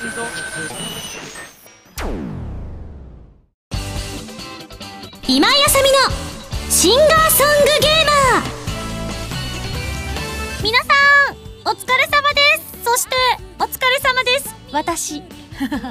今井あさみのシンガーソングゲーマー。皆さんお疲れ様です。そしてお疲れ様です。私。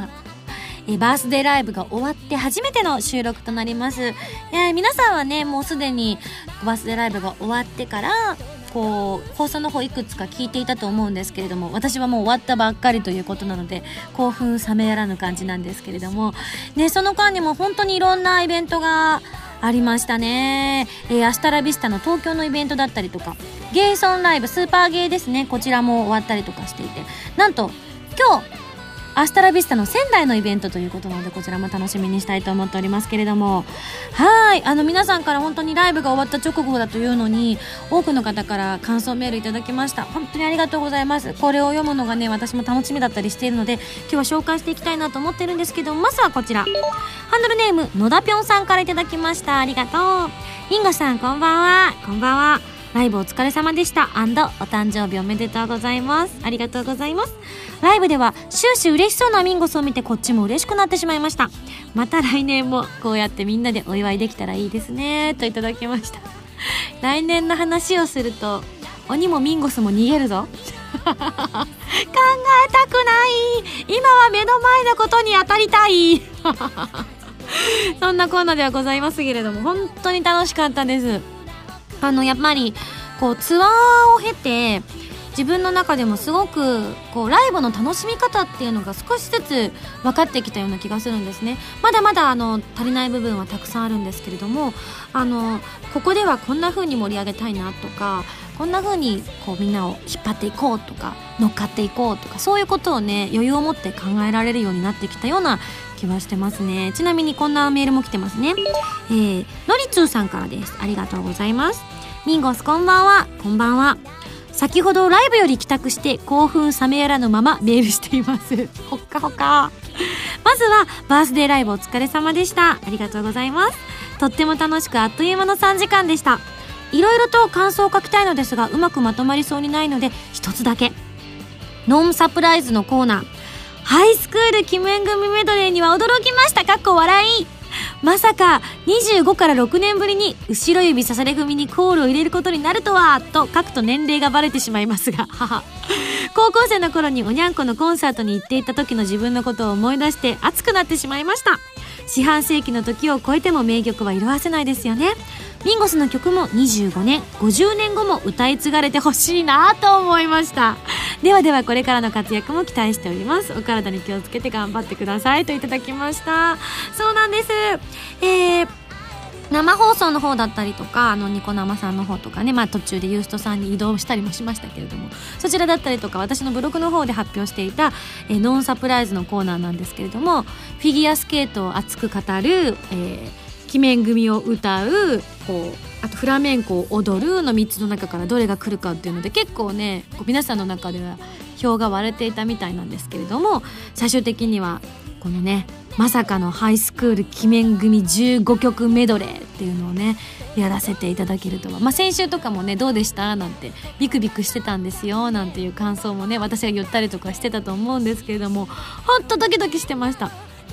えバースデーライブが終わって初めての収録となります。え皆さんはね、もうすでにバースデーライブが終わってから、こう、放送の方いくつか聞いていたと思うんですけれども、私はもう終わったばっかりということなので、興奮冷めやらぬ感じなんですけれども、ね、その間にも本当にいろんなイベントがありましたね。えー、アスタラビスタの東京のイベントだったりとか、ゲイソンライブ、スーパーゲイですね、こちらも終わったりとかしていて、なんと、今日、アスタラビスタの仙台のイベントということなのでこちらも楽しみにしたいと思っておりますけれども。はい。あの皆さんから本当にライブが終わった直後だというのに多くの方から感想メールいただきました。本当にありがとうございます。これを読むのがね私も楽しみだったりしているので今日は紹介していきたいなと思ってるんですけどまずはこちら。ハンドルネーム野田ぴょんさんからいただきました。ありがとう。インゴさんこんばんは。こんばんは。ライブお疲れ様でした。お誕生日おめでとうございます。ありがとうございます。ライブでは終始嬉しそうなミンゴスを見てこっちも嬉しくなってしまいました。また来年もこうやってみんなでお祝いできたらいいですね。といただきました。来年の話をすると鬼もミンゴスも逃げるぞ。考えたくない。今は目の前のことに当たりたい。そんなコーナーではございますけれども本当に楽しかったです。あのやっぱりこうツアーを経て自分の中でもすごくこうライブの楽しみ方っていうのが少しずつ分かってきたような気がするんですね。まだまだあの足りない部分はたくさんあるんですけれどもあのここではこんな風に盛り上げたいなとかこんな風にこうみんなを引っ張っていこうとか乗っかっていこうとかそういうことをね余裕を持って考えられるようになってきたような気はしてますね。ちなみにこんなメールも来てますね。えー、のりつーさんからです。ありがとうございます。ミンゴスこんばんは。こんばんは。先ほどライブより帰宅して興奮冷めやらぬままメールしています。ほっかほか。まずはバースデーライブお疲れ様でした。ありがとうございます。とっても楽しくあっという間の3時間でした。いろいろと感想を書きたいのですがうまくまとまりそうにないので一つだけ。ノンサプライズのコーナー。ハイスクール記念組メドレーには驚きました。かっこ笑い。まさか25から6年ぶりに後ろ指さされ踏みにコールを入れることになるとは。と書くと年齢がバレてしまいますが。母高校生の頃におにゃんこのコンサートに行っていた時の自分のことを思い出して熱くなってしまいました。四半世紀の時を超えても名曲は色あせないですよね。ミンゴスの曲も25年50年後も歌い継がれてほしいなと思いました。ではではこれからの活躍も期待しております。お体に気をつけて頑張ってください。といただきました。そうなんです。えー生放送の方だったりとかあのニコ生さんの方とかね、まあ、途中でユーストさんに移動したりもしましたけれどもそちらだったりとか私のブログの方で発表していた、えー、ノンサプライズのコーナーなんですけれどもフィギュアスケートを熱く語る、えー、鬼面組を歌うこうあとフラメンコを踊るの3つの中からどれが来るかっていうので結構ね皆さんの中では票が割れていたみたいなんですけれども最終的にはこのねまさかのハイスクール鬼面組15曲メドレーっていうのをねやらせていただけるとは、まあ、先週とかもねどうでした？なんてビクビクしてたんですよなんていう感想もね私が言ったりとかしてたと思うんですけれどもほんとドキドキしてました。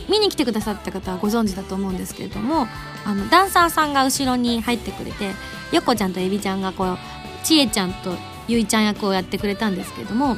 見に来てくださった方はご存知だと思うんですけれどもあのダンサーさんが後ろに入ってくれて横ちゃんとエビちゃんがこうちえちゃんとゆいちゃん役をやってくれたんですけれども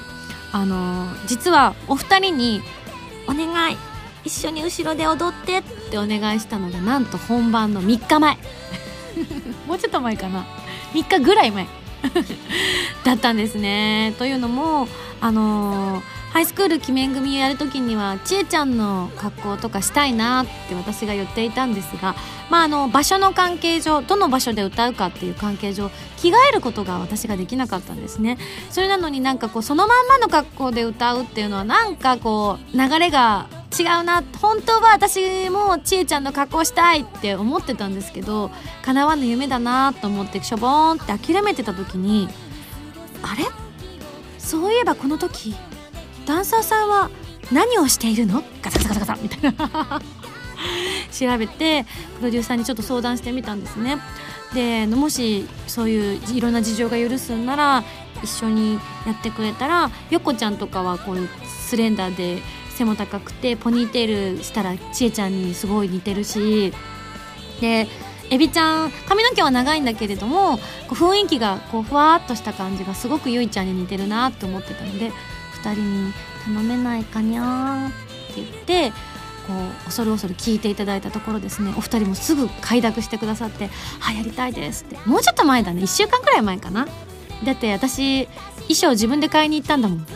あの実はお二人に「お願い一緒に後ろで踊って」ってお願いしたのがなんと本番の3日前。もうちょっと前かな。3日ぐらい前。だったんですね。というのもあのーハイスクール記念組をやる時にはちえちゃんの格好とかしたいなって私が言っていたんですが、まあ、あの場所の関係上どの場所で歌うかっていう関係上着替えることが私ができなかったんですね。それなのになんかこうそのまんまの格好で歌うっていうのはなんかこう流れが違うな本当は私もちえちゃんの格好したいって思ってたんですけど叶わぬ夢だなと思ってしょぼーんって諦めてた時にあれ？そういえばこの時ダンサーさんは何をしているの？ガサガサガサガサみたいな。調べてプロデューサーにちょっと相談してみたんですね。でもしそういういろんな事情が許すんなら一緒にやってくれたら横ちゃんとかはこうスレンダーで背も高くてポニーテールしたらちえちゃんにすごい似てるし。でエビちゃん髪の毛は長いんだけれどもこう雰囲気がこうふわっとした感じがすごくゆいちゃんに似てるなって思ってたので2人に「頼めないかにゃー」って言ってこう恐る恐る聞いていただいたところですね。お二人もすぐ快諾してくださって「あやりたいです」って。もうちょっと前だね。1週間くらい前かな。だって私衣装自分で買いに行ったんだもん。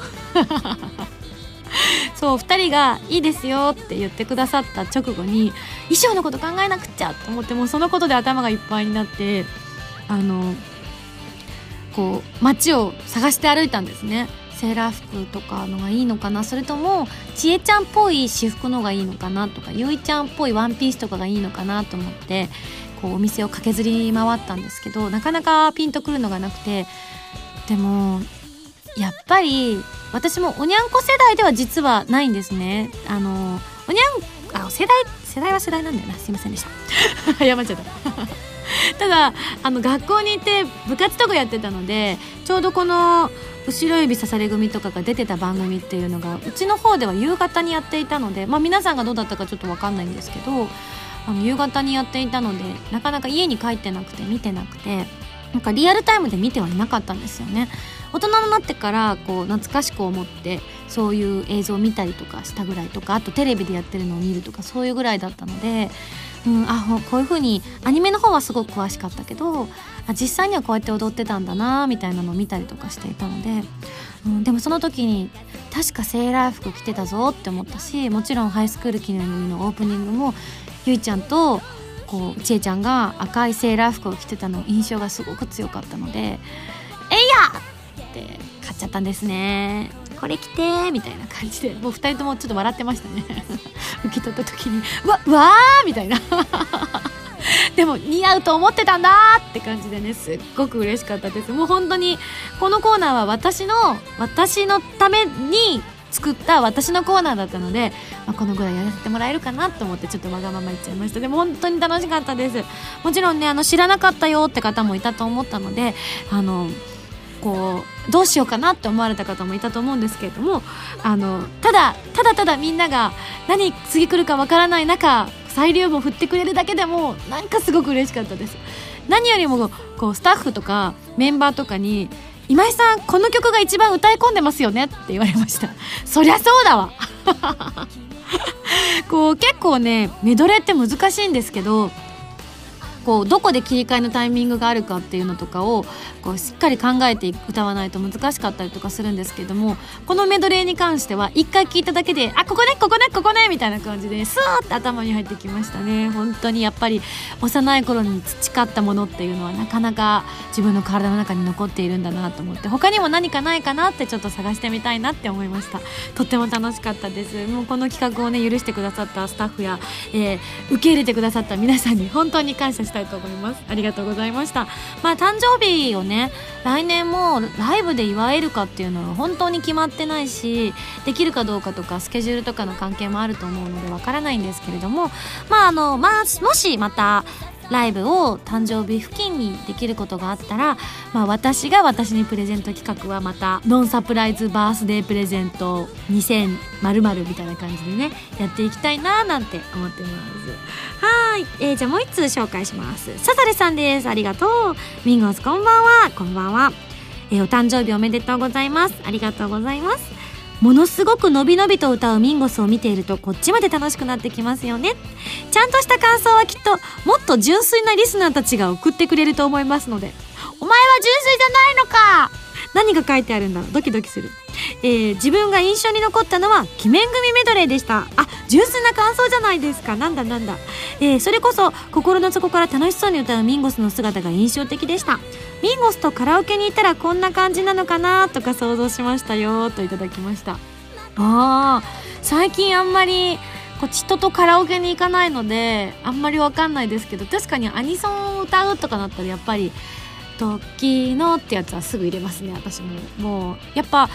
そう2人が「いいですよ」って言ってくださった直後に衣装のこと考えなくちゃと思ってもうそのことで頭がいっぱいになってあのこう街を探して歩いたんですね。セーラー服とかのがいいのかな？それともちえちゃんっぽい私服のがいいのかなとかゆいちゃんっぽいワンピースとかがいいのかなと思ってこうお店を駆けずり回ったんですけどなかなかピンとくるのがなくてでもやっぱり私もおにゃんこ世代では実はないんですね。あのおにゃんあ世代世代は世代なんだよな。すいませんでした。謝っちゃった。ただあの学校に行って部活とかやってたのでちょうどこの後ろ指刺され組とかが出てた番組っていうのがうちの方では夕方にやっていたのでまあ皆さんがどうだったかちょっと分かんないんですけどあの夕方にやっていたのでなかなか家に帰ってなくて見てなくてなんかリアルタイムで見てはいなかったんですよね。大人になってからこう懐かしく思ってそういう映像を見たりとかしたぐらいとかあとテレビでやってるのを見るとかそういうぐらいだったので、うん、あこういう風にアニメの方はすごく詳しかったけどあ実際にはこうやって踊ってたんだなみたいなのを見たりとかしていたので、うん、でもその時に確かセーラー服着てたぞって思ったしもちろんハイスクール記念のオープニングもゆいちゃんとこうちえちゃんが赤いセーラー服を着てたの印象がすごく強かったので「えいや!」って買っちゃったんですねこれ着てみたいな感じでもう2人ともちょっと笑ってましたね。受け取った時に「わうわー!」みたいな。でも似合うと思ってたんだって感じでねすっごく嬉しかったです。もう本当にこのコーナーは私の私のために作った私のコーナーだったので、まあ、このぐらいやらせてもらえるかなと思ってちょっとわがまま言っちゃいました。でも本当に楽しかったです。もちろんねあの知らなかったよって方もいたと思ったのであのこうどうしようかなって思われた方もいたと思うんですけれどもあのただただただみんなが何次来るかわからない中サ流も振ってくれるだけでもなんかすごく嬉しかったです。何よりもこうスタッフとかメンバーとかに「今井さんこの曲が一番歌い込んでますよね」って言われましたそりゃそうだわ こう結構ねメドレーって難しいんですけどこうどこで切り替えのタイミングがあるかっていうのとかをこうしっかり考えて歌わないと難しかったりとかするんですけどもこのメドレーに関しては一回聞いただけであここねここねここねみたいな感じでスーッと頭に入ってきましたね。本当にやっぱり幼い頃に培ったものっていうのはなかなか自分の体の中に残っているんだなと思って他にも何かないかなってちょっと探してみたいなって思いました。とっても楽しかったです。もうこの企画をね許してくださったスタッフや、えー、受け入れてくださった皆さんに本当に感謝したいと思います。ありがとうございました。まあ誕生日をね来年もライブで祝えるかっていうのは本当に決まってないしできるかどうかとかスケジュールとかの関係もあると思うのでわからないんですけれどもまああのまあもしまたライブを誕生日付近にできることがあったら、まあ、私が私にプレゼント企画はまたノンサプライズバースデープレゼント2000〇〇みたいな感じでねやっていきたいななんて思ってます。はい、えー、じゃあもう一通紹介します。サザレさんです。ありがとう。ミンゴスこんばんは。こんばんは、えー、お誕生日おめでとうございます。ありがとうございます。ものすごくのびのびと歌うミンゴスを見ているとこっちまで楽しくなってきますよね。ちゃんとした感想はきっともっと純粋なリスナーたちが送ってくれると思いますので。お前は純粋じゃないのか！何が書いてあるんだろう？ドキドキする。えー、自分が印象に残ったのは鬼面組メドレーでした。あ純粋な感想じゃないですか。なんだなんだ、えー、それこそ心の底から楽しそうに歌うミンゴスの姿が印象的でした。ミンゴスとカラオケに行ったらこんな感じなのかなとか想像しましたよ。といただきました。あー最近あんまりこう人とカラオケに行かないのであんまりわかんないですけど確かにアニソンを歌うとかなったらやっぱり「時の」ってやつはすぐ入れますね私も。もうやっぱ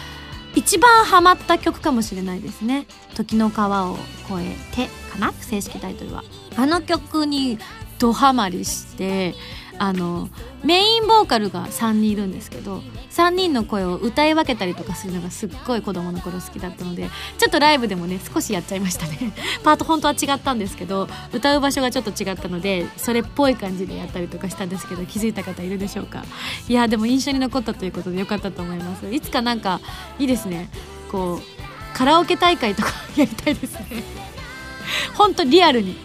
一番ハマった曲かもしれないですね「時の川を越えて」かな？正式タイトルは。あの曲にドハマりしてあのメインボーカルが3人いるんですけど3人の声を歌い分けたりとかするのがすっごい子供の頃好きだったのでちょっとライブでもね少しやっちゃいましたね。パート本当は違ったんですけど歌う場所がちょっと違ったのでそれっぽい感じでやったりとかしたんですけど気づいた方いるでしょうか？いやでも印象に残ったということでよかったと思います。いつかなんかいいですね。こうカラオケ大会とか やりたいですね。本当リアルに。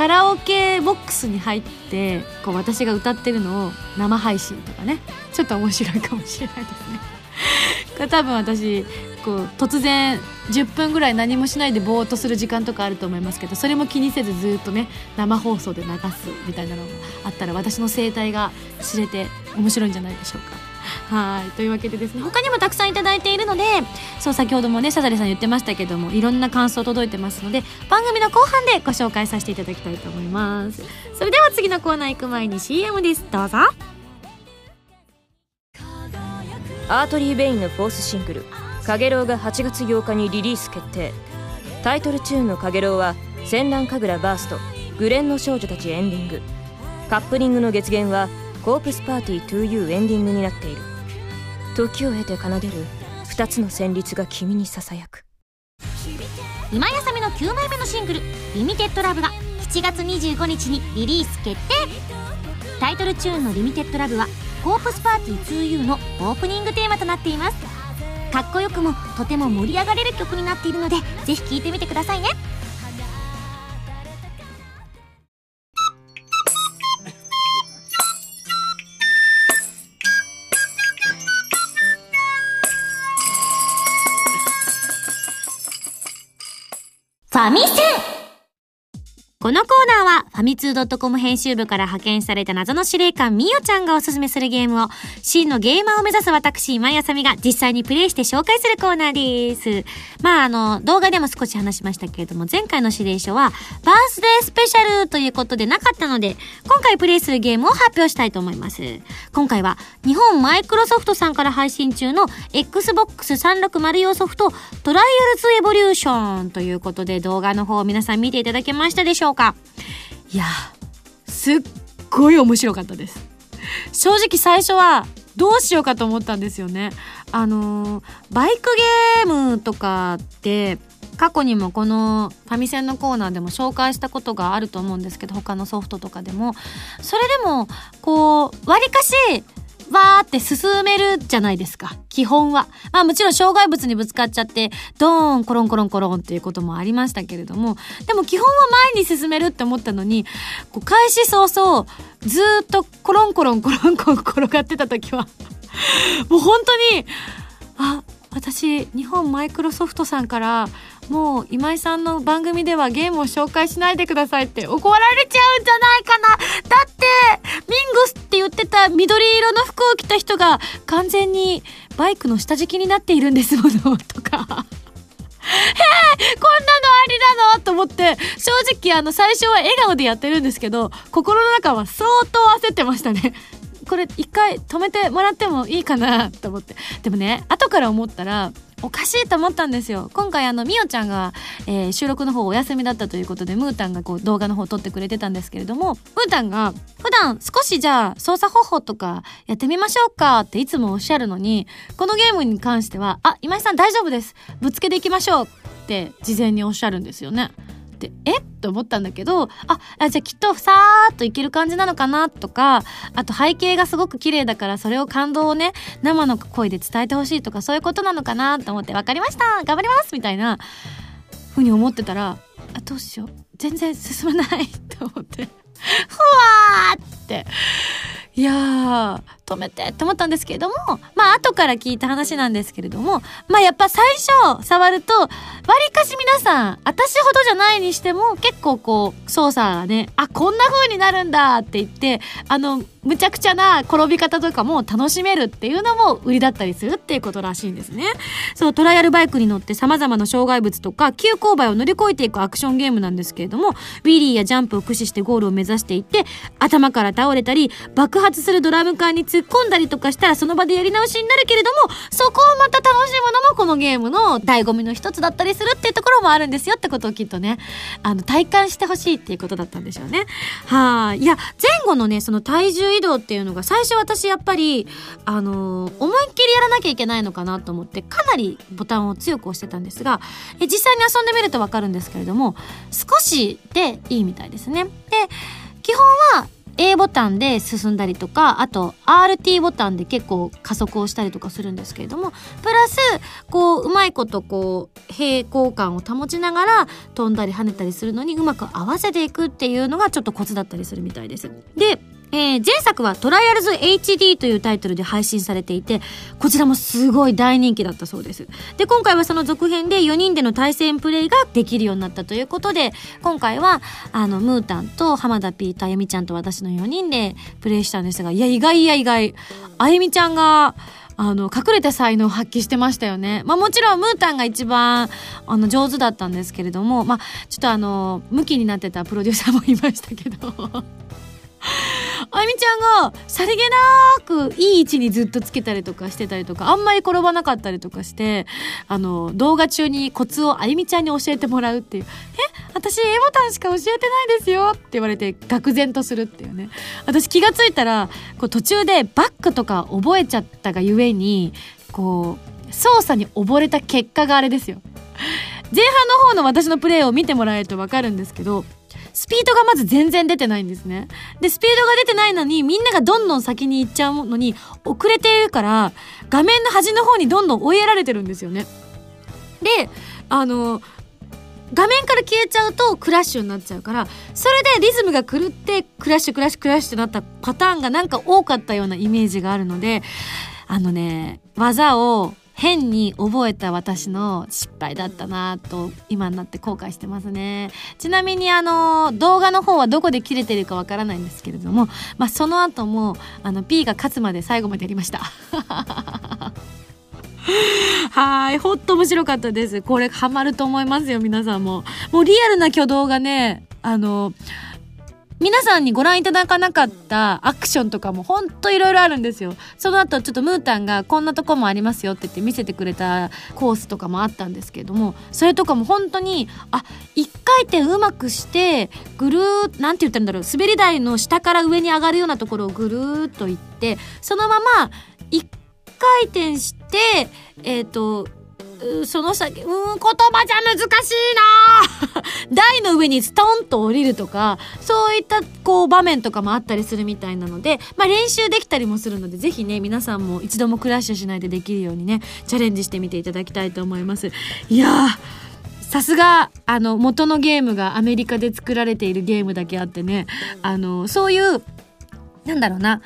カラオケボックスに入ってこう私が歌ってるのを生配信とかねちょっと面白いかもしれないですね これ多分私こう突然10分ぐらい何もしないでぼーっとする時間とかあると思いますけどそれも気にせずずっとね生放送で流すみたいなのがあったら私の生態が知れて面白いんじゃないでしょうか。はいというわけでですね他にもたくさんいただいているのでそう先ほどもねサザレさん言ってましたけどもいろんな感想届いてますので番組の後半でご紹介させていただきたいと思います。それでは次のコーナー行く前に CM です。どうぞ。アートリー・ベインのフォースシングル「かげろう」が8月8日にリリース決定。タイトルチューンの「かげろう」は「戦乱神楽バースト」「グレンの少女たちエンディング」カップリングの月限は「コープスパーティー 2U」エンディングになっている。時を経て奏でる2つの旋律が君にささやく。今やさみの9枚目のシングル「リミテッドラブが7月25日にリリース決定。タイトルチューンの「リミテッドラブはコープスパーティー 2U のオープニングテーマとなっています。かっこよくもとても盛り上がれる曲になっているのでぜひ聴いてみてくださいね。ファミセンこのコーナーは、ファミツー .com 編集部から派遣された謎の司令官みよちゃんがおすすめするゲームを、真のゲーマーを目指す私、今井あさみが実際にプレイして紹介するコーナーです。まあ、あの、動画でも少し話しましたけれども、前回の指令書は、バースデースペシャルということでなかったので、今回プレイするゲームを発表したいと思います。今回は、日本マイクロソフトさんから配信中の Xbox 360用ソフト、トライアルズエボリューションということで、動画の方を皆さん見ていただけましたでしょうか？いやすっごい面白かったです。正直最初はどうしようかと思ったんですよね。あのバイクゲームとかって過去にもこのファミセンのコーナーでも紹介したことがあると思うんですけど他のソフトとかでも。それでもこうわりかしわーって進めるじゃないですか。基本は。まあもちろん障害物にぶつかっちゃって、ドーン、コロンコロンコロンっていうこともありましたけれども、でも基本は前に進めるって思ったのに、こう開始早々、ずーっとコロンコロンコロンコロン転がってた時はもう本当に、私、日本マイクロソフトさんから、もう今井さんの番組ではゲームを紹介しないでくださいって怒られちゃうんじゃないかな。だってミングスって言ってた緑色の服を着た人が完全にバイクの下敷きになっているんですもの。とか。へえこんなのありなのと思って。正直あの最初は笑顔でやってるんですけど心の中は相当焦ってましたね。これ一回止めてもらってもいいかなと思って。でもね後から思ったらおかしいと思ったんですよ。今回あのみおちゃんが、えー、収録の方お休みだったということでムータンがこう動画の方撮ってくれてたんですけれどもムータンが普段少しじゃあ操作方法とかやってみましょうかっていつもおっしゃるのにこのゲームに関してはあ今井さん大丈夫です。ぶつけていきましょうって事前におっしゃるんですよね。ってえ？っと思ったんだけどあじゃあきっとさーっといける感じなのかなとかあと背景がすごく綺麗だからそれを感動をね生の声で伝えてほしいとかそういうことなのかなと思って分かりました頑張りますみたいなふうに思ってたらあどうしよう全然進まないと思ってふわーっていやー止めてって思ったんですけれどもまあ後から聞いた話なんですけれどもまあやっぱ最初触るとわりかし皆さん私ほどじゃないにしても結構こう操作がねあこんな風になるんだって言ってあのむちゃくちゃな転び方とかも楽しめるっていうのも売りだったりするっていうことらしいんですね。そうトライアルバイクに乗って様々な障害物とか急勾配を乗り越えていくアクションゲームなんですけれどもウィリーやジャンプを駆使してゴールを目指していって頭から倒れたり爆発するドラム缶に突っ込んだりとかしたらその場でやり直しになるけれども、そこをまた楽しむのもこのゲームの醍醐味の一つだったりするっていうところもあるんですよってことをきっとね、あの、体感してほしいっていうことだったんでしょうね。はい。いや、前後のね、その体重移動っていうのが最初私やっぱり、あのー、思いっきりやらなきゃいけないのかなと思って、かなりボタンを強く押してたんですが、え実際に遊んでみるとわかるんですけれども、少しでいいみたいですね。で、基本は A ボタンで進んだりとかあと RT ボタンで結構加速をしたりとかするんですけれどもプラスこううまいことこう平行感を保ちながら飛んだり跳ねたりするのにうまく合わせていくっていうのがちょっとコツだったりするみたいです。でえー、前作はトライアルズ HD というタイトルで配信されていて、こちらもすごい大人気だったそうです。で、今回はその続編で4人での対戦プレイができるようになったということで、今回は、あの、ムータンと浜田 P とあゆみちゃんと私の4人でプレイしたんですが、いや、意外や意外、あゆみちゃんが、あの、隠れた才能を発揮してましたよね。まあもちろんムータンが一番、あの、上手だったんですけれども、まあ、ちょっとあの、ムキになってたプロデューサーもいましたけどあゆみちゃんがさりげなくいい位置にずっとつけたりとかしてたりとかあんまり転ばなかったりとかしてあの動画中にコツをあゆみちゃんに教えてもらうっていう「え私 A ボタンしか教えてないですよ」って言われて愕然とするっていうね。私気が付いたらこう途中でバックとか覚えちゃったがゆえにこう操作に溺れた結果があれですよ。前半の方の私のプレイを見てもらえると分かるんですけどスピードがまず全然出てないんですね。で、スピードが出てないのに、みんながどんどん先に行っちゃうのに、遅れてるから、画面の端の方にどんどん追いやられてるんですよね。で、あの、画面から消えちゃうとクラッシュになっちゃうから、それでリズムが狂ってクラッシュクラッシュクラッシュってなったパターンがなんか多かったようなイメージがあるので、あのね、技を変に覚えた私の失敗だったなと今になって後悔してますねちなみにあの動画の方はどこで切れてるかわからないんですけれども、まあ、その後もあの P が勝つまで最後までやりました はい、ほんと面白かったです。これハマると思いますよ、皆さんも。もうリアルな挙動がね、あの、皆さんにご覧いただかなかったアクションとかもほんといろいろあるんですよ。その後ちょっとムータンがこんなとこもありますよって言って見せてくれたコースとかもあったんですけれども、それとかも本当に、あ、一回転うまくして、ぐるー、なんて言ったんだろう、滑り台の下から上に上がるようなところをぐるーっと行って、そのまま一回転して、えっ、ー、と、その先、うん、言葉じゃ難しいな 台の上にストンと降りるとか、そういったこう場面とかもあったりするみたいなので、まあ練習できたりもするので、ぜひね、皆さんも一度もクラッシュしないでできるようにね、チャレンジしてみていただきたいと思います。いやー、さすが、あの、元のゲームがアメリカで作られているゲームだけあってね、あの、そういう、なんだろうな、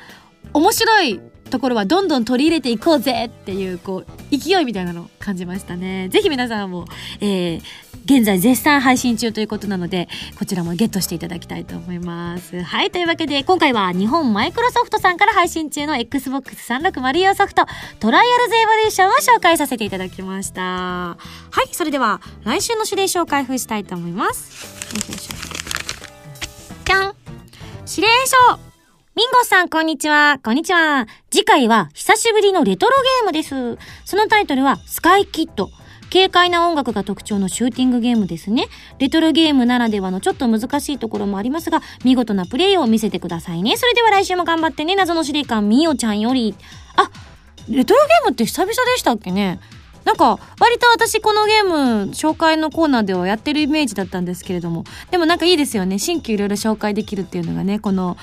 面白いところはどんどん取り入れていこうぜっていうこう勢いみたいなのを感じましたね。ぜひ皆さんも、えー、現在絶賛配信中ということなので、こちらもゲットしていただきたいと思います。はい、というわけで今回は日本マイクロソフトさんから配信中の Xbox 360用ソフトトライアルズエボリューションを紹介させていただきました。はい、それでは来週の指令書を開封したいと思います。よいしょ。じゃん指令書ミンゴさん、こんにちは。こんにちは。次回は久しぶりのレトロゲームです。そのタイトルはスカイキッド。軽快な音楽が特徴のシューティングゲームですね。レトロゲームならではのちょっと難しいところもありますが、見事なプレイを見せてくださいね。それでは来週も頑張ってね。謎の司令官みおちゃんより。あ、レトロゲームって久々でしたっけねなんか、割と私このゲーム紹介のコーナーではやってるイメージだったんですけれども、でもなんかいいですよね。新旧いろいろ紹介できるっていうのがね、この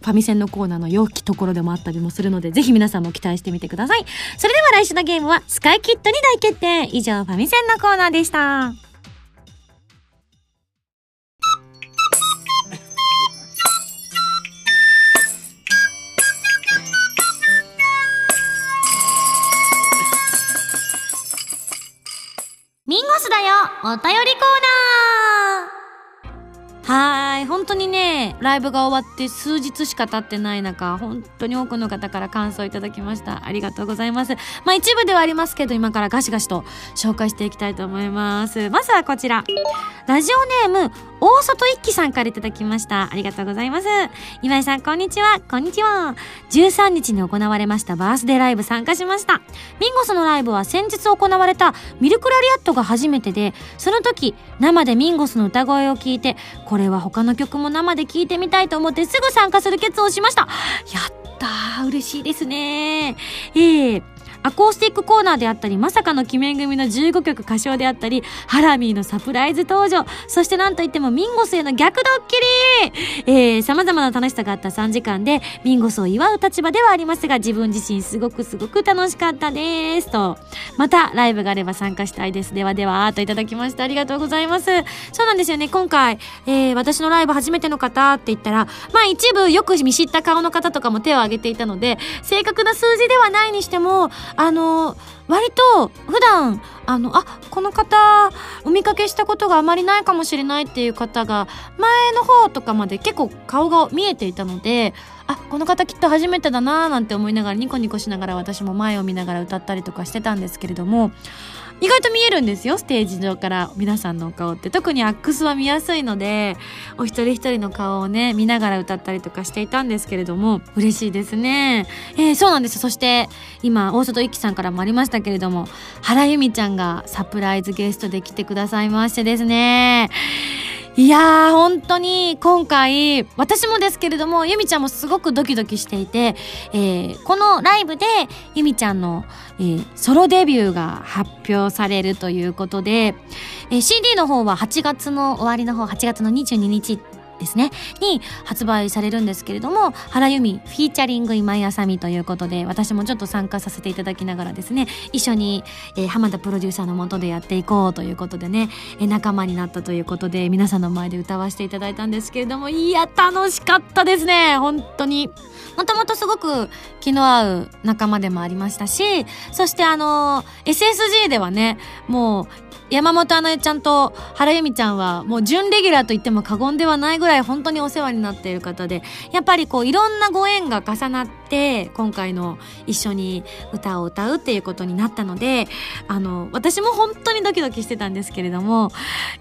ファミセンのコーナーの良きところでもあったりもするので、ぜひ皆さんも期待してみてください。それでは来週のゲームはスカイキットに大決定以上、ファミセンのコーナーでした。ミンゴスだよお便りコーナーはい。本当にね、ライブが終わって数日しか経ってない中、本当に多くの方から感想いただきました。ありがとうございます。まあ一部ではありますけど、今からガシガシと紹介していきたいと思います。まずはこちら。ラジオネーム、大外一輝さんからいただきました。ありがとうございます。今井さん、こんにちは。こんにちは。13日に行われましたバースデーライブ参加しました。ミンゴスのライブは先日行われたミルクラリアットが初めてで、その時、生でミンゴスの歌声を聞いて、ここれは他の曲も生で聴いてみたいと思ってすぐ参加する決をしました。やったー、嬉しいですねええアコースティックコーナーであったり、まさかの鬼面組の15曲歌唱であったり、ハラミーのサプライズ登場、そしてなんといってもミンゴスへの逆ドッキリえー、様々な楽しさがあった3時間で、ミンゴスを祝う立場ではありますが、自分自身すごくすごく楽しかったです。と、またライブがあれば参加したいです。ではでは、といただきました。ありがとうございます。そうなんですよね、今回、えー、私のライブ初めての方って言ったら、まあ一部よく見知った顔の方とかも手を挙げていたので、正確な数字ではないにしても、あの、割と普段、あの、あ、この方、お見かけしたことがあまりないかもしれないっていう方が、前の方とかまで結構顔が見えていたので、あ、この方きっと初めてだなーなんて思いながらニコニコしながら私も前を見ながら歌ったりとかしてたんですけれども、意外と見えるんですよ、ステージ上から皆さんのお顔って。特にアックスは見やすいので、お一人一人の顔をね、見ながら歌ったりとかしていたんですけれども、嬉しいですね。えー、そうなんです。そして、今、大外一輝さんからもありましたけれども、原由美ちゃんがサプライズゲストで来てくださいましてですね。いやー、本当に今回、私もですけれども、ゆみちゃんもすごくドキドキしていて、えー、このライブで、ゆみちゃんの、えー、ソロデビューが発表されるということで、えー、CD の方は8月の終わりの方、8月の22日ですね、に発売されるんですけれども、原由美フィーチャリング今井あさみということで、私もちょっと参加させていただきながらですね、一緒に、えー、浜田プロデューサーの下でやっていこうということでね、えー、仲間になったということで、皆さんの前で歌わせていただいたんですけれども、いや、楽しかったですね、本当に。もともとすごく気の合う仲間でもありましたし、そしてあの、SSG ではね、もう、山本あのえちゃんと原由美ちゃんはもう準レギュラーと言っても過言ではないぐらい本当にお世話になっている方で、やっぱりこういろんなご縁が重なって、今回の一緒に歌を歌うっていうことになったので、あの、私も本当にドキドキしてたんですけれども、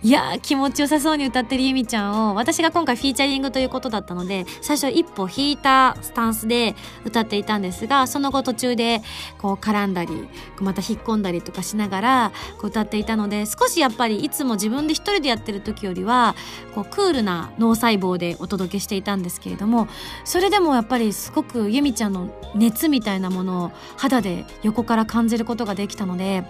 いやー気持ちよさそうに歌ってる由美ちゃんを、私が今回フィーチャリングということだったので、最初一歩引いたスタンスで歌っていたんですが、その後途中でこう絡んだり、また引っ込んだりとかしながらこう歌っていたので、少しやっぱりいつも自分で一人でやってる時よりはこうクールな脳細胞でお届けしていたんですけれどもそれでもやっぱりすごく由美ちゃんの熱みたいなものを肌で横から感じることができたので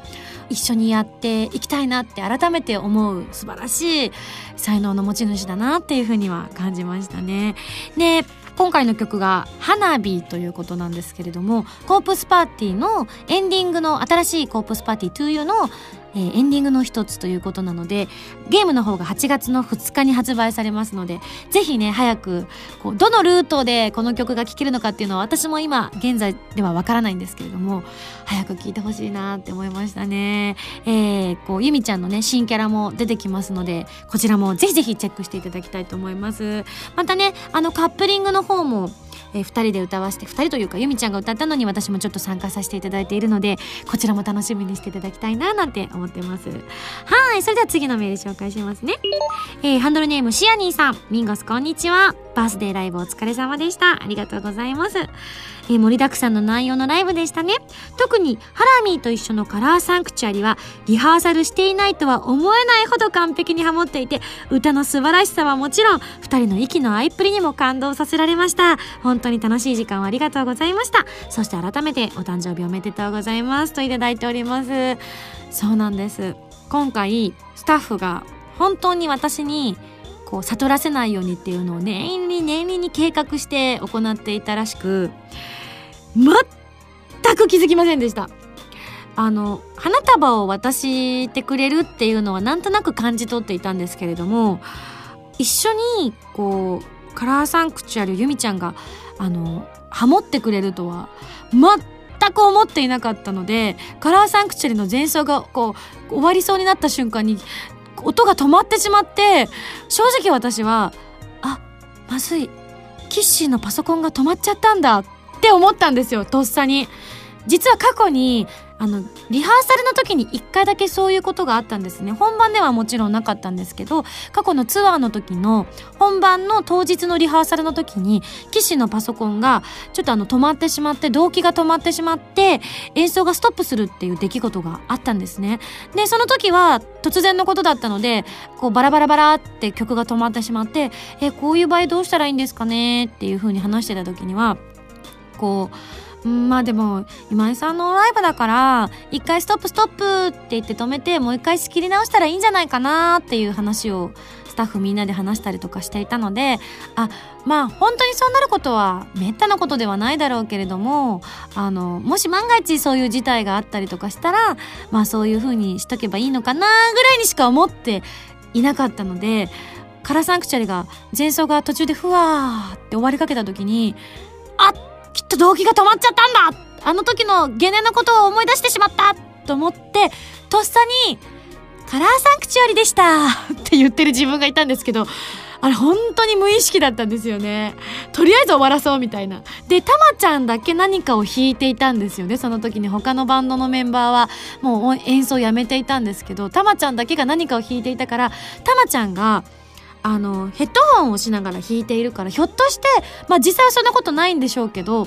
一緒にやっていきたいなって改めて思う素晴らしい才能の持ち主だなっていうふうには感じましたね。で今回の曲が「花火」ということなんですけれどもコープスパーティーのエンディングの新しいコープスパーティー 2U のえー、エンディングの一つということなのでゲームの方が8月の2日に発売されますのでぜひね早くこうどのルートでこの曲が聴けるのかっていうのは私も今現在ではわからないんですけれども早く聴いてほしいなって思いましたね。えー、こうゆみちゃんのね新キャラも出てきますのでこちらもぜひぜひチェックしていただきたいと思います。またねあのカップリングの方もえー、2人で歌わせて2人というかゆみちゃんが歌ったのに私もちょっと参加させていただいているのでこちらも楽しみにしていただきたいななんて思ってます。はいそれでは次のメール紹介しますね、えー、ハンドルネームシアニーさん。ミンゴスこんにちは。バースデーライブお疲れ様でした。ありがとうございます。えー、盛りだくさんの内容のライブでしたね。特にハラミーと一緒のカラーサンクチュアリはリハーサルしていないとは思えないほど完璧にハモっていて歌の素晴らしさはもちろん2人の息の合いっぷりにも感動させられました。本当に楽しい時間をありがとうございました。そして改めてお誕生日おめでとうございます。といただいております。そうなんです。今回スタッフが本当に私にこう悟らせないようにっていうのを念入りに念入りに計画して行っていたらしく全く気づきませんでした。あの花束を渡してくれるっていうのはなんとなく感じ取っていたんですけれども一緒にこうカラーサンクチュアルゆみちゃんがあのハモってくれるとは全く思っていなかったのでカラーサンクチュアルの前奏がこう終わりそうになった瞬間に音が止まってしまって正直私はあまずい。キッシーのパソコンが止まっちゃったんだって思ったんですよとっさに。実は過去にあのリハーサルの時に1回だけそういうことがあったんですね。本番ではもちろんなかったんですけど過去のツアーの時の本番の当日のリハーサルの時に岸のパソコンがちょっとあの止まってしまって動機が止まってしまって演奏がストップするっていう出来事があったんですね。でその時は突然のことだったのでこうバラバラバラって曲が止まってしまってえこういう場合どうしたらいいんですかね？っていう風に話してた時にはこううんまあでも今井さんのライブだから一回ストップストップって言って止めてもう一回仕切り直したらいいんじゃないかなっていう話をスタッフみんなで話したりとかしていたのであまあ本当にそうなることはめったなことではないだろうけれどもあのもし万が一そういう事態があったりとかしたらまあそういう風にしとけばいいのかなぐらいにしか思っていなかったのでカラサンクチャリが前奏が途中でふわーって終わりかけた時にあっきっと動機が止まっちゃったんだあの時のゲネのことを思い出してしまったと思って、とっさに、カラーサンクチュアリでしたって言ってる自分がいたんですけど、あれ本当に無意識だったんですよね。とりあえず終わらそうみたいな。で、たまちゃんだけ何かを弾いていたんですよね。その時に他のバンドのメンバーはもう演奏やめていたんですけど、たまちゃんだけが何かを弾いていたから、たまちゃんがあのヘッドホンをしながら弾いているからひょっとしてまあ実際はそんなことないんでしょうけど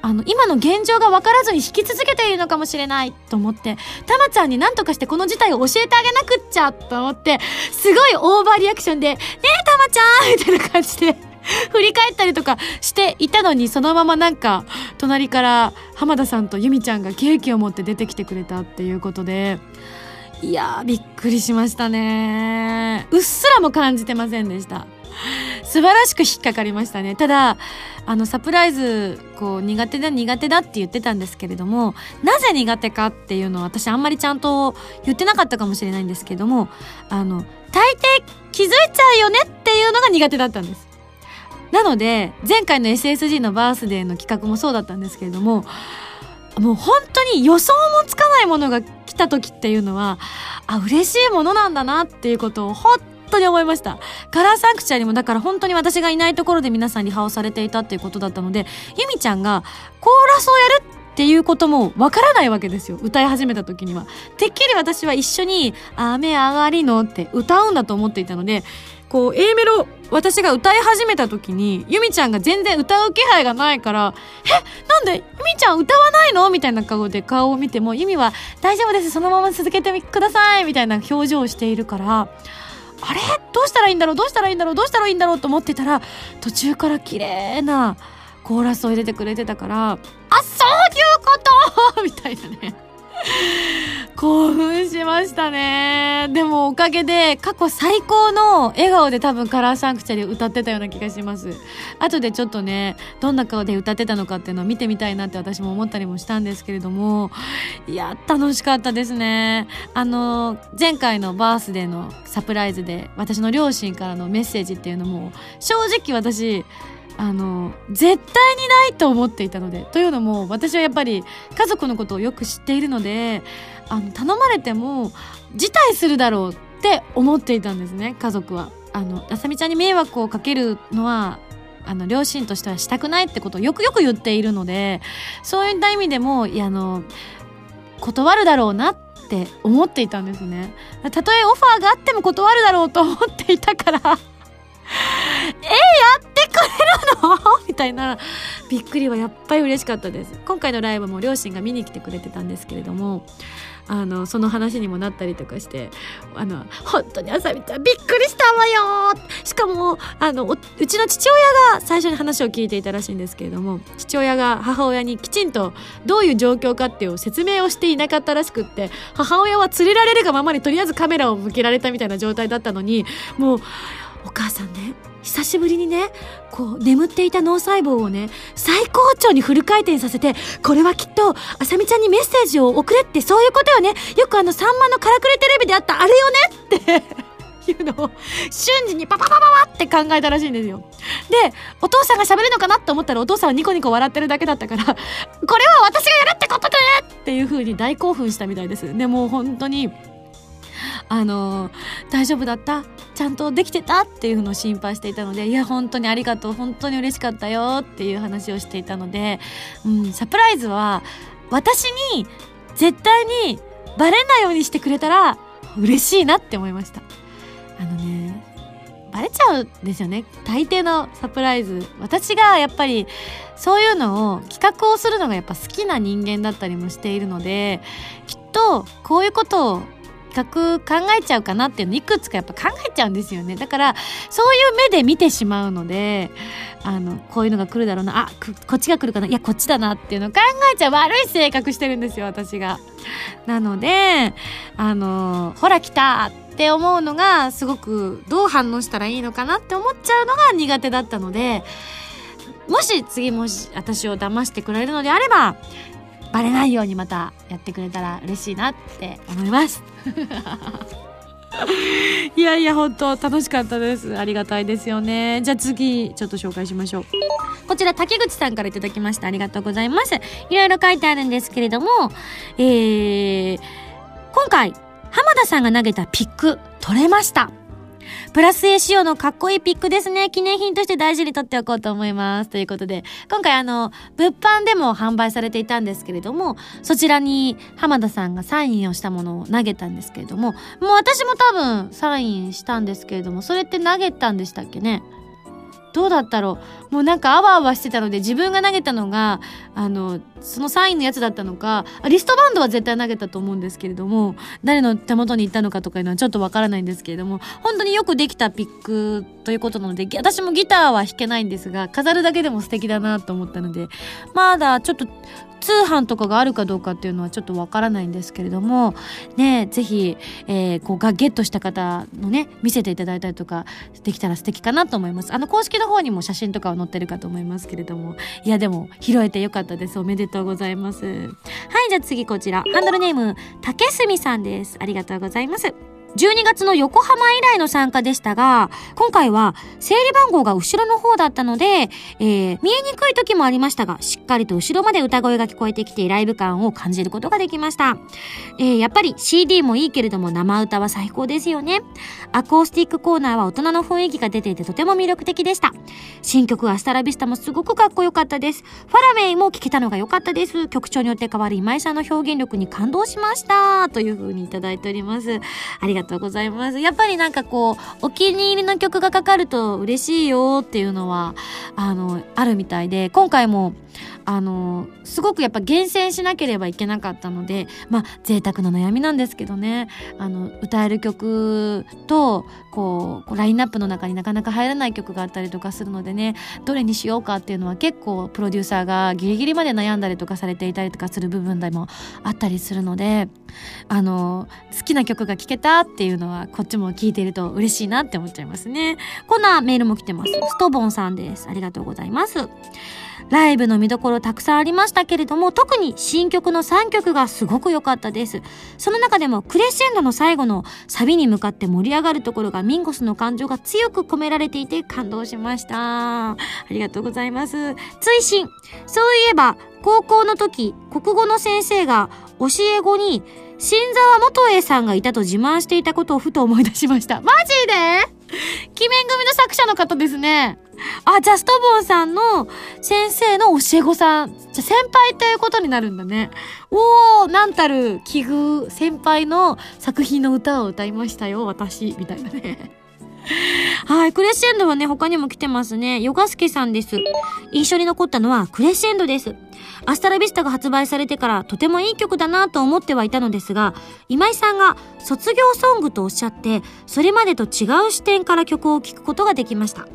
あの今の現状が分からずに弾き続けているのかもしれないと思ってたまちゃんに何とかしてこの事態を教えてあげなくっちゃと思ってすごいオーバーリアクションで「ねえたまちゃん!」みたいな感じで 振り返ったりとかしていたのにそのままなんか隣から浜田さんと由美ちゃんがケーキを持って出てきてくれたっていうことで。いやーびっくりしましたね。うっすらも感じてませんでした。素晴らしく引っかかりましたね。ただあのサプライズこう苦手だ苦手だって言ってたんですけれどもなぜ苦手かっていうのは私あんまりちゃんと言ってなかったかもしれないんですけどもあの大抵気づいちゃうよねっていうのが苦手だったんです。なので前回の SSG のバースデーの企画もそうだったんですけれどももう本当に予想もつかないものが来た時っていうのはあ嬉しいものなんだなっていうことを本当に思いました。カラーサンクチュアリもだから本当に私がいないところで皆さんリハをされていたっていうことだったのでユミちゃんがコーラスをやるっていうこともわからないわけですよ。歌い始めた時には。てっきり私は一緒に「雨上がりの」って歌うんだと思っていたのでこう A メロ私が歌い始めた時にユミちゃんが全然歌う気配がないから「えなんでユミちゃん歌わないの?」みたいな顔で顔を見てもユミは「大丈夫です。そのまま続けてください」みたいな表情をしているから。あれ？どうしたらいいんだろうどうしたらいいんだろう？どうしたらいいんだろう？と思ってたら途中から綺麗なコーラスを入れてくれてたから「あそういうこと! 」みたいなね。興奮しましたね。でもおかげで過去最高の笑顔で多分カラーサンクチャリ歌ってたような気がします。後でちょっとね、どんな顔で歌ってたのかっていうのを見てみたいなって私も思ったりもしたんですけれども、いや、楽しかったですね。あの、前回のバースデーのサプライズで私の両親からのメッセージっていうのも、正直私、あの絶対にないと思っていたのでというのも私はやっぱり家族のことをよく知っているのであの頼まれても辞退するだろうって思っていたんですね家族は。あのあさみちゃんに迷惑をかけるのはあの両親としてはしたくないってことをよくよく言っているのでそういった意味でもいやあの断るだろうなって思っていたんですねたとえオファーがあっても断るだろうと思っていたから えやってくれるの？みたいな。びっくりはやっぱり嬉しかったです。今回のライブも両親が見に来てくれてたんですけれどもあのその話にもなったりとかしてあの本当にあさみちゃんびっくりしたわよしかもあのうちの父親が最初に話を聞いていたらしいんですけれども父親が母親にきちんとどういう状況かっていう説明をしていなかったらしくって母親は連れられるがままにとりあえずカメラを向けられたみたいな状態だったのにもうお母さんね久しぶりにねこう眠っていた脳細胞をね最高潮にフル回転させてこれはきっとあさみちゃんにメッセージを送れってそういうことよねよくあの「さんまのからくりテレビ」であったあれよねっていうのを瞬時にパパパパパって考えたらしいんですよ。で、お父さんが喋るのかなって思ったらお父さんはニコニコ笑ってるだけだったから、これは私がやるってことでっていう風に大興奮したみたいです。でも本当に、あの大丈夫だった？ちゃんとできてた？っていうのを心配していたのでいや本当にありがとう。本当に嬉しかったよ。っていう話をしていたので、うん、サプライズは私に絶対にバレないようにしてくれたら嬉しいなって思いました。あのねバレちゃうんですよね。大抵のサプライズ。私がやっぱりそういうのを企画をするのがやっぱ好きな人間だったりもしているのできっとこういうことを企画考えちゃうかなっていうのいくつかやっぱ考えちゃうんですよね。だからそういう目で見てしまうのであのこういうのが来るだろうな。あこっちが来るかな。いやこっちだなっていうのを考えちゃう悪い性格してるんですよ私が。なのであのほら来たって思うのがすごくどう反応したらいいのかなって思っちゃうのが苦手だったのでもし次もし私を騙してくれるのであればバレないようにまたやってくれたら嬉しいなって思います。いやいや本当楽しかったです。ありがたいですよね。じゃあ次ちょっと紹介しましょう。こちら竹口さんから頂きました。ありがとうございます。いろいろ書いてあるんですけれどもえー、今回浜田さんが投げたピック取れましたプラス A 仕様のかっこいいピックですね。記念品として大事に取っておこうと思います。ということで、今回あの、物販でも販売されていたんですけれども、そちらに浜田さんがサインをしたものを投げたんですけれども、もう私も多分サインしたんですけれども、それって投げたんでしたっけね？どうだったろう？もうなんかあわあわしてたので自分が投げたのがあのそのサインのやつだったのかリストバンドは絶対投げたと思うんですけれども誰の手元に行ったのかとかいうのはちょっとわからないんですけれども本当によくできたピックということなので私もギターは弾けないんですが飾るだけでも素敵だなと思ったのでまだちょっと通販とかがあるかどうかっていうのはちょっとわからないんですけれどもねぜひ、えー、こうがゲットした方のね見せていただいたりとかできたら素敵かなと思います。あの公式の方にも写真とかは載ってるかと思いますけれども。いやでも拾えてよかったです。おめでとうございます。はいじゃあ次こちら。ハンドルネーム竹住さんです。ありがとうございます。12月の横浜以来の参加でしたが、今回は整理番号が後ろの方だったので、えー、見えにくい時もありましたが、しっかりと後ろまで歌声が聞こえてきてライブ感を感じることができました。えー、やっぱり CD もいいけれども生歌は最高ですよね。アコースティックコーナーは大人の雰囲気が出ていてとても魅力的でした。新曲アスタラビスタもすごくかっこよかったです。ファラメイも聴けたのが良かったです。曲調によって変わる今井さんの表現力に感動しました。という風にいただいております。ありがとうございます。やっぱりなんかこう、お気に入りの曲がかかると嬉しいよっていうのは、あの、あるみたいで、今回も、あのすごくやっぱ厳選しなければいけなかったのでまあ贅沢な悩みなんですけどね。あの歌える曲とこうラインナップの中になかなか入らない曲があったりとかするのでねどれにしようかっていうのは結構プロデューサーがギリギリまで悩んだりとかされていたりとかする部分でもあったりするのであの好きな曲が聴けたっていうのはこっちも聴いていると嬉しいなって思っちゃいますね。こんなメールも来てます。ストボンさんです。ありがとうございます。ライブの見どころたくさんありましたけれども、特に新曲の3曲がすごく良かったです。その中でもクレッシェンドの最後のサビに向かって盛り上がるところがミンゴスの感情が強く込められていて感動しました。ありがとうございます。追伸そういえば、高校の時、国語の先生が教え子に、新沢元栄さんがいたと自慢していたことをふと思い出しました。マジで？鬼面組の作者の方ですね。あ、ジャストボンさんの先生の教え子さん。じゃ、先輩ということになるんだね。おー、なんたる奇遇、先輩の作品の歌を歌いましたよ、私、みたいなね。はい、クレッシェンドはね、他にも来てますね。ヨガスケさんです。印象に残ったのはクレッシェンドです。アスタラビスタが発売されてからとてもいい曲だなと思ってはいたのですが、今井さんが卒業ソングとおっしゃって、それまでと違う視点から曲を聴くことができました。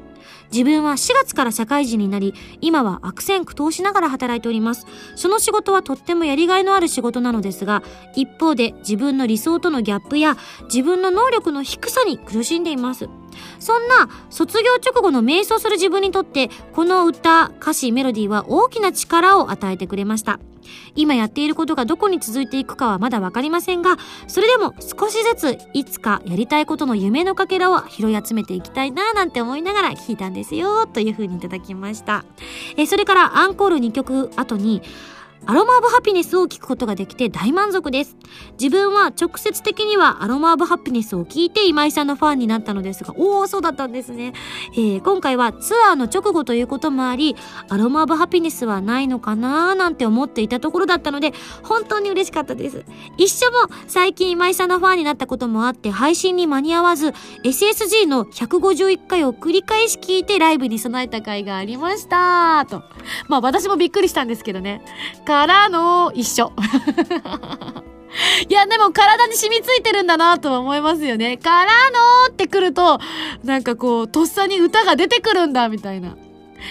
自分は4月から社会人になり、今は悪戦苦闘しながら働いております。その仕事はとってもやりがいのある仕事なのですが、一方で自分の理想とのギャップや自分の能力の低さに苦しんでいます。そんな卒業直後の瞑想する自分にとって、この歌、歌詞、メロディーは大きな力を与えてくれました。今やっていることがどこに続いていくかはまだわかりませんが、それでも少しずついつかやりたいことの夢のかけらを拾い集めていきたいななんて思いながら聞いたんですよ、という風にいただきました。えそれからアンコール2曲後に、アロマ・オブ・ハピネスを聞くことができて大満足です。自分は直接的にはアロマ・オブ・ハピネスを聞いて今井さんのファンになったのですが、おー、そうだったんですね。えー、今回はツアーの直後ということもあり、アロマ・オブ・ハピネスはないのかなーなんて思っていたところだったので、本当に嬉しかったです。一緒も最近今井さんのファンになったこともあって配信に間に合わず、SSG の151回を繰り返し聞いてライブに備えた回がありました。と。まあ私もびっくりしたんですけどね。からの一緒。いや、でも体に染みついてるんだなとは思いますよね。からのってくると、なんかこう、とっさに歌が出てくるんだ、みたいな。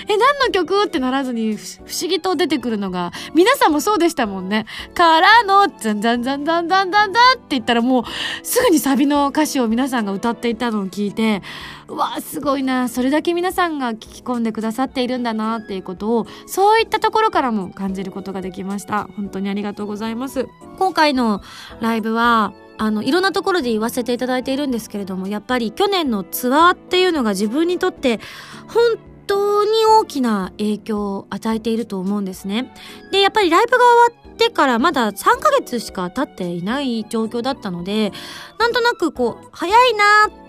え、何の曲？ってならずに不思議と出てくるのが、皆さんもそうでしたもんね。からの、ザンザンザンザンザンザンザンって言ったらもう、すぐにサビの歌詞を皆さんが歌っていたのを聞いて、うわすごいな。それだけ皆さんが聞き込んでくださっているんだなっていうことを、そういったところからも感じることができました。本当にありがとうございます。今回のライブは、あのいろんなところで言わせていただいているんですけれどもやっぱり去年のツアーっていうのが自分にとって本当に大きな影響を与えていると思うんですね。で、やっぱりライブが終わってからまだ3ヶ月しか経っていない状況だったので、なんとなくこう、早いな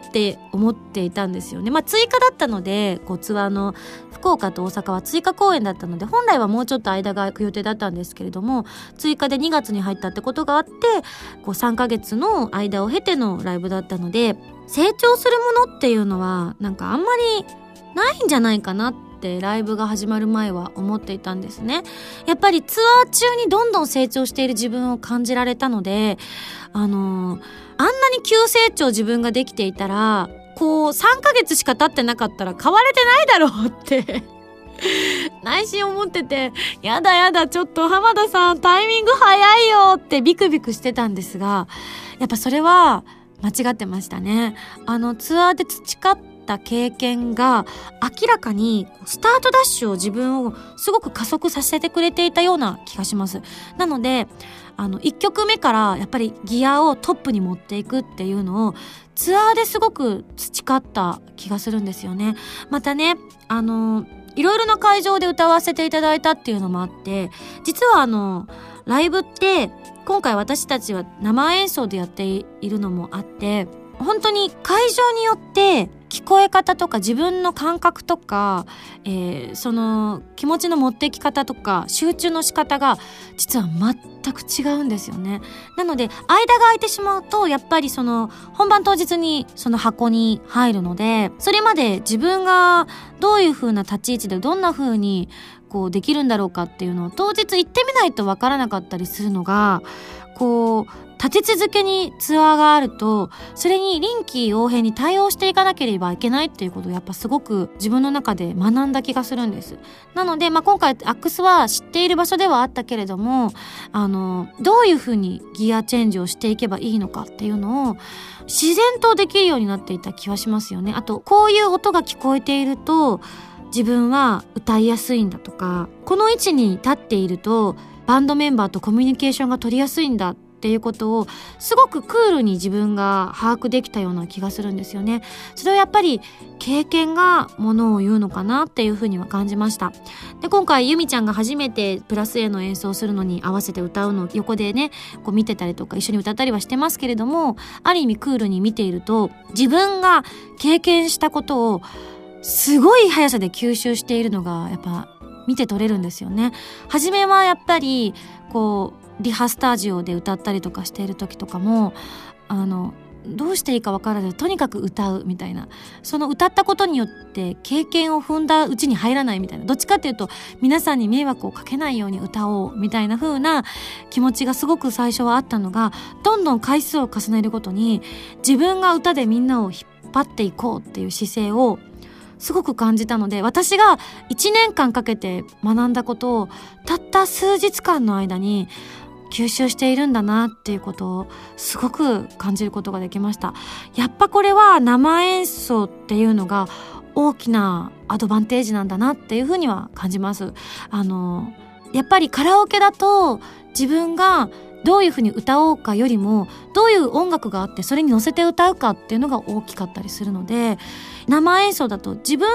って思っていたんですよね。まあ追加だったので、こうツアーの福岡と大阪は追加公演だったので、本来はもうちょっと間が空く予定だったんですけれども、追加で2月に入ったってことがあって、こう3ヶ月の間を経てのライブだったので、成長するものっていうのは、なんかあんまりないんじゃないかなってライブが始まる前は思っていたんですね。やっぱりツアー中にどんどん成長している自分を感じられたので、あのー、あんなに急成長自分ができていたら、こう3ヶ月しか経ってなかったら変われてないだろうって 内心思ってて、やだやだ、ちょっと浜田さんタイミング早いよってビクビクしてたんですが、やっぱそれは間違ってましたね。あのツアーで培っった経験が明らかにスタートダッシュを自分をすごく加速させてくれていたような気がします。なので、あの、1曲目からやっぱりギアをトップに持っていくっていうのをツアーですごく培った気がするんですよね。またね、あの、いろいろな会場で歌わせていただいたっていうのもあって、実はあの、ライブって今回私たちは生演奏でやっているのもあって、本当に会場によって聞こえ方とか自分の感覚とか、えー、その気持ちの持ってき方とか集中の仕方が実は全く違うんですよね。なので間が空いてしまうとやっぱりその本番当日にその箱に入るのでそれまで自分がどういう風な立ち位置でどんな風にこうできるんだろうかっていうのを当日行ってみないとわからなかったりするのがこう立て続けにツアーがあるとそれに臨機応変に対応していかなければいけないっていうことをやっぱすごく自分の中で学んだ気がするんです。なので、まあ、今回アックスは知っている場所ではあったけれどもあのどういうふうにギアチェンジをしていけばいいのかっていうのを自然とできるようになっていた気はしますよね。あとこういう音が聞こえていると自分は歌いやすいんだとかこの位置に立っているとバンドメンバーとコミュニケーションが取りやすいんだっていうことをすごくクールに自分が把握できたような気がするんですよね。それはやっぱり経験がものを言うのかなっていうふうには感じました。で、今回ゆみちゃんが初めてプラス A の演奏するのに合わせて歌うのを横でね、こう見てたりとか一緒に歌ったりはしてますけれども、ある意味クールに見ていると自分が経験したことをすごい速さで吸収しているのがやっぱ見て取れるんですよね。初めはやっぱりこうリハスタジオで歌ったりとかしている時とかもあのどうしていいか分からずとにかく歌うみたいな。その歌ったことによって経験を踏んだうちに入らないみたいな。どっちかっていうと皆さんに迷惑をかけないように歌おうみたいな風な気持ちがすごく最初はあったのがどんどん回数を重ねるごとに自分が歌でみんなを引っ張っていこうっていう姿勢をすごく感じたので私が1年間かけて学んだことをたった数日間の間に吸収しているんだなっていうことをすごく感じることができました。やっぱこれは生演奏っていうのが大きなアドバンテージなんだなっていうふうには感じます。あのやっぱりカラオケだと自分がどういうふうに歌おうかよりもどういう音楽があってそれに乗せて歌うかっていうのが大きかったりするので生演奏だと自分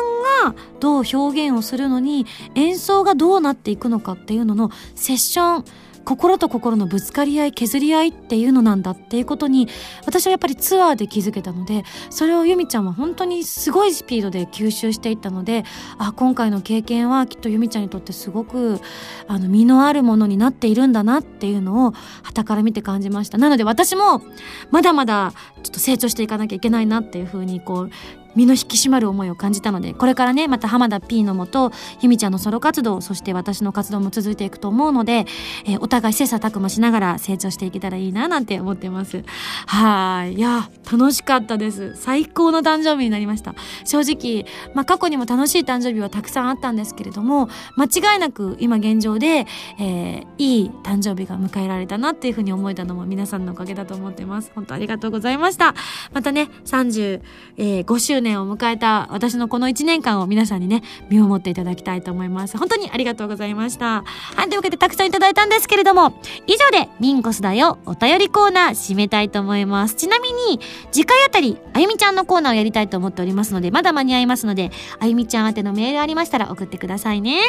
がどう表現をするのに演奏がどうなっていくのかっていうののセッション心と心のぶつかり合い削り合いっていうのなんだっていうことに私はやっぱりツアーで気づけたのでそれを由美ちゃんは本当にすごいスピードで吸収していったのであ今回の経験はきっと由美ちゃんにとってすごくあの身のあるものになっているんだなっていうのを傍から見て感じました。なので私もまだまだちょっと成長していかなきゃいけないなっていうふうにこう身の引き締まる思いを感じたのでこれからねまた浜田 P のもと由美ちゃんのソロ活動そして私の活動も続いていくと思うので、えー、お互い切磋琢磨しながら成長していけたらいいななんて思ってます。はい。いや楽しかったです。最高の誕生日になりました。正直、まあ、過去にも楽しい誕生日はたくさんあったんですけれども間違いなく今現状で、えー、いい誕生日が迎えられたなっていうふうに思えたのも皆さんのおかげだと思ってます。本当ありがとうございました。またね35周年年を迎えた私のこの1年間を皆さんにね、見守っていただきたいと思います。本当にありがとうございました。はい、というわけでたくさんいただいたんですけれども、以上でミンコスだよお便りコーナー締めたいと思います。ちなみに、次回あたり、あゆみちゃんのコーナーをやりたいと思っておりますので、まだ間に合いますので、あゆみちゃん宛てのメールありましたら送ってくださいね。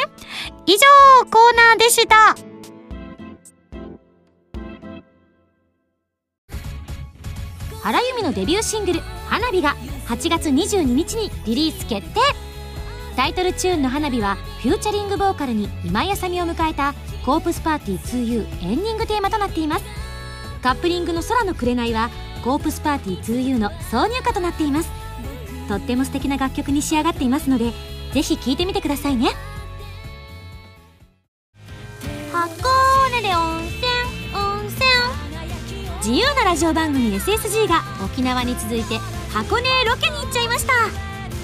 以上、コーナーでした。原由美のデビューシングル「花火」が8月22日にリリース決定。タイトルチューンの花火はフューチャリングボーカルに今井あさみを迎えた「コープスパーティー 2U」エンディングテーマとなっています。カップリングの「空の紅」はコープスパーティー 2U の挿入歌となっています。とっても素敵な楽曲に仕上がっていますのでぜひ聴いてみてくださいね。箱根で温泉温泉。自由なラジオ番組 SSG が沖縄に続いて箱根ロケに行っちゃいました。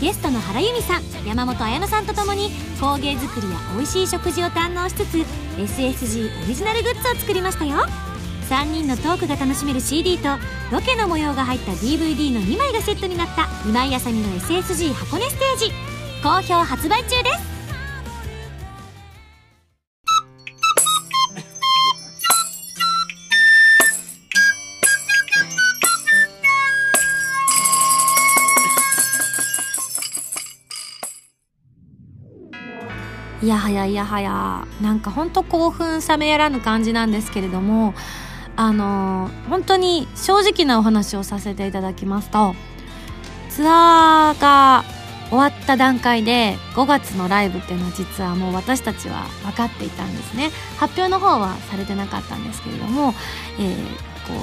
ゲストの原由美さん山本彩乃さんと共に工芸作りや美味しい食事を堪能しつつ SSG オリジナルグッズを作りましたよ。3人のトークが楽しめる CD とロケの模様が入った DVD の2枚がセットになった今井あさみの SSG 箱根ステージ。好評発売中です。いやはやいやはや。なんかほんと興奮冷めやらぬ感じなんですけれどもあの本当に正直なお話をさせていただきますとツアーが終わった段階で5月のライブっていうのは実はもう私たちは分かっていたんですね。発表の方はされてなかったんですけれども、えー、こ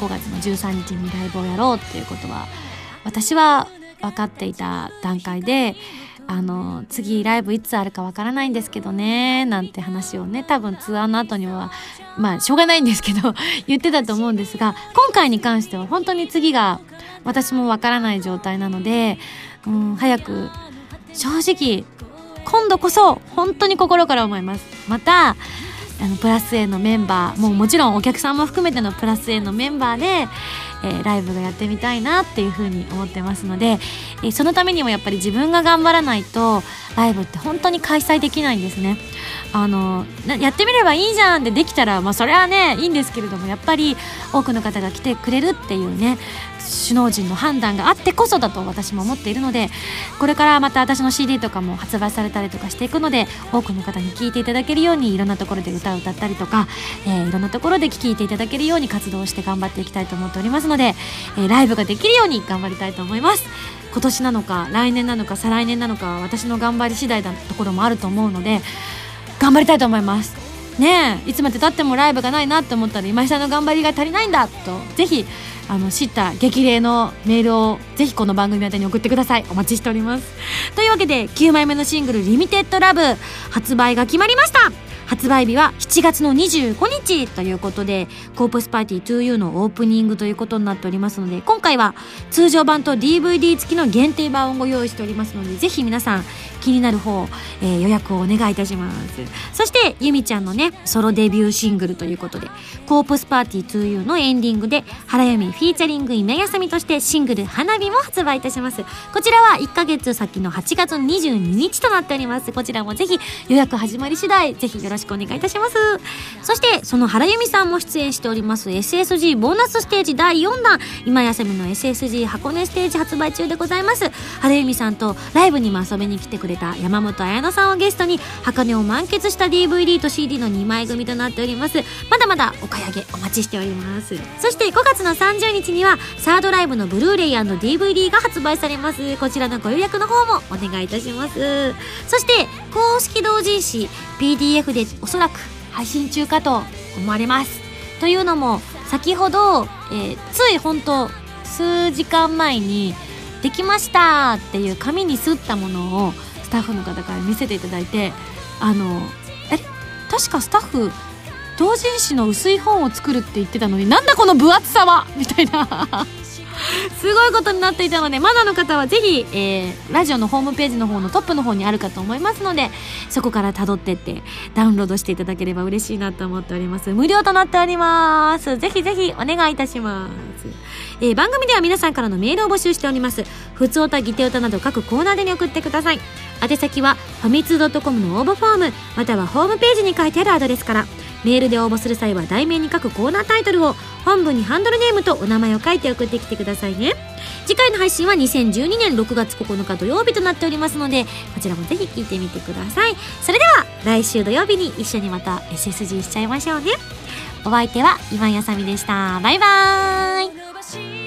う5月の13日にライブをやろうっていうことは私は分かっていた段階であの次ライブいつあるかわからないんですけどねなんて話をね多分ツアーの後にはまあしょうがないんですけど 言ってたと思うんですが今回に関しては本当に次が私もわからない状態なので、うん、早く正直今度こそ本当に心から思います。またあのプラス A のメンバーもうもちろんお客さんも含めてのプラス A のメンバーでえー、ライブがやってみたいなっていうふうに思ってますので、えー、そのためにもやっぱり自分が頑張らないとライブって本当に開催できないんですね。あのやってみればいいじゃんってできたら、まあ、それはねいいんですけれどもやっぱり多くの方が来てくれるっていうね首脳陣の判断があってこそだと私も思っているのでこれからまた私の CD とかも発売されたりとかしていくので多くの方に聴いていただけるようにいろんなところで歌を歌ったりとか、えー、いろんなところで聴いていただけるように活動して頑張っていきたいと思っておりますので、えー、ライブができるように頑張りたいと思います今年なのか来年なのか再来年なのか私の頑張り次第だところもあると思うので頑張りたいと思います。ねえいつまでたってもライブがないなと思ったら今井さんの頑張りが足りないんだとぜひあの知った激励のメールをぜひこの番組宛てに送ってください。お待ちしております。というわけで9枚目のシングル「リミテッドラブ発売が決まりました。発売日は7月の25日ということで、コープスパーティー 2U のオープニングということになっておりますので、今回は通常版と DVD 付きの限定版をご用意しておりますので、ぜひ皆さん気になる方、えー、予約をお願いいたします。そして、ゆみちゃんのね、ソロデビューシングルということで、コープスパーティー 2U のエンディングで、原由美フィーチャリング今休みとしてシングル花火も発売いたします。こちらは1ヶ月先の8月22日となっております。こちらもぜひ予約始まり次第、ぜひよろろしくお願いいたします。そして、その原由美さんも出演しております SSG ボーナスステージ第4弾、今休みの SSG 箱根ステージ発売中でございます。原由美さんとライブにも遊びに来てくれた山本彩乃さんをゲストに、箱根を満喫した DVD と CD の2枚組となっております。まだまだお買い上げお待ちしております。そして5月の30日には、サードライブのブルーレイ &DVD が発売されます。こちらのご予約の方もお願いいたします。そして、公式同人誌 PDF でおそらく配信中かと思われます。というのも、先ほど、えーつい本当数時間前に、できましたっていう紙にすったものをスタッフの方から見せていただいて、あの、え確かスタッフ、同人誌の薄い本を作るって言ってたのになんだこの分厚さは？みたいな。すごいことになっていたのでまだの方はぜひ、えーラジオのホームページの方のトップの方にあるかと思いますのでそこから辿ってってダウンロードしていただければ嬉しいなと思っております。無料となっております。ぜひぜひお願いいたします、えー番組では皆さんからのメールを募集しております。ふつおたぎておたなど各コーナーでに送ってください。宛先はファミツー .com の応募フォームまたはホームページに書いてあるアドレスからメールで応募する際は題名に書くコーナータイトルを本文にハンドルネームとお名前を書いて送ってきてくださいね。次回の配信は2012年6月9日土曜日となっておりますのでこちらもぜひ聞いてみてください。それでは来週土曜日に一緒にまた SSG しちゃいましょうね。お相手は今やさみでした。バイバーイ。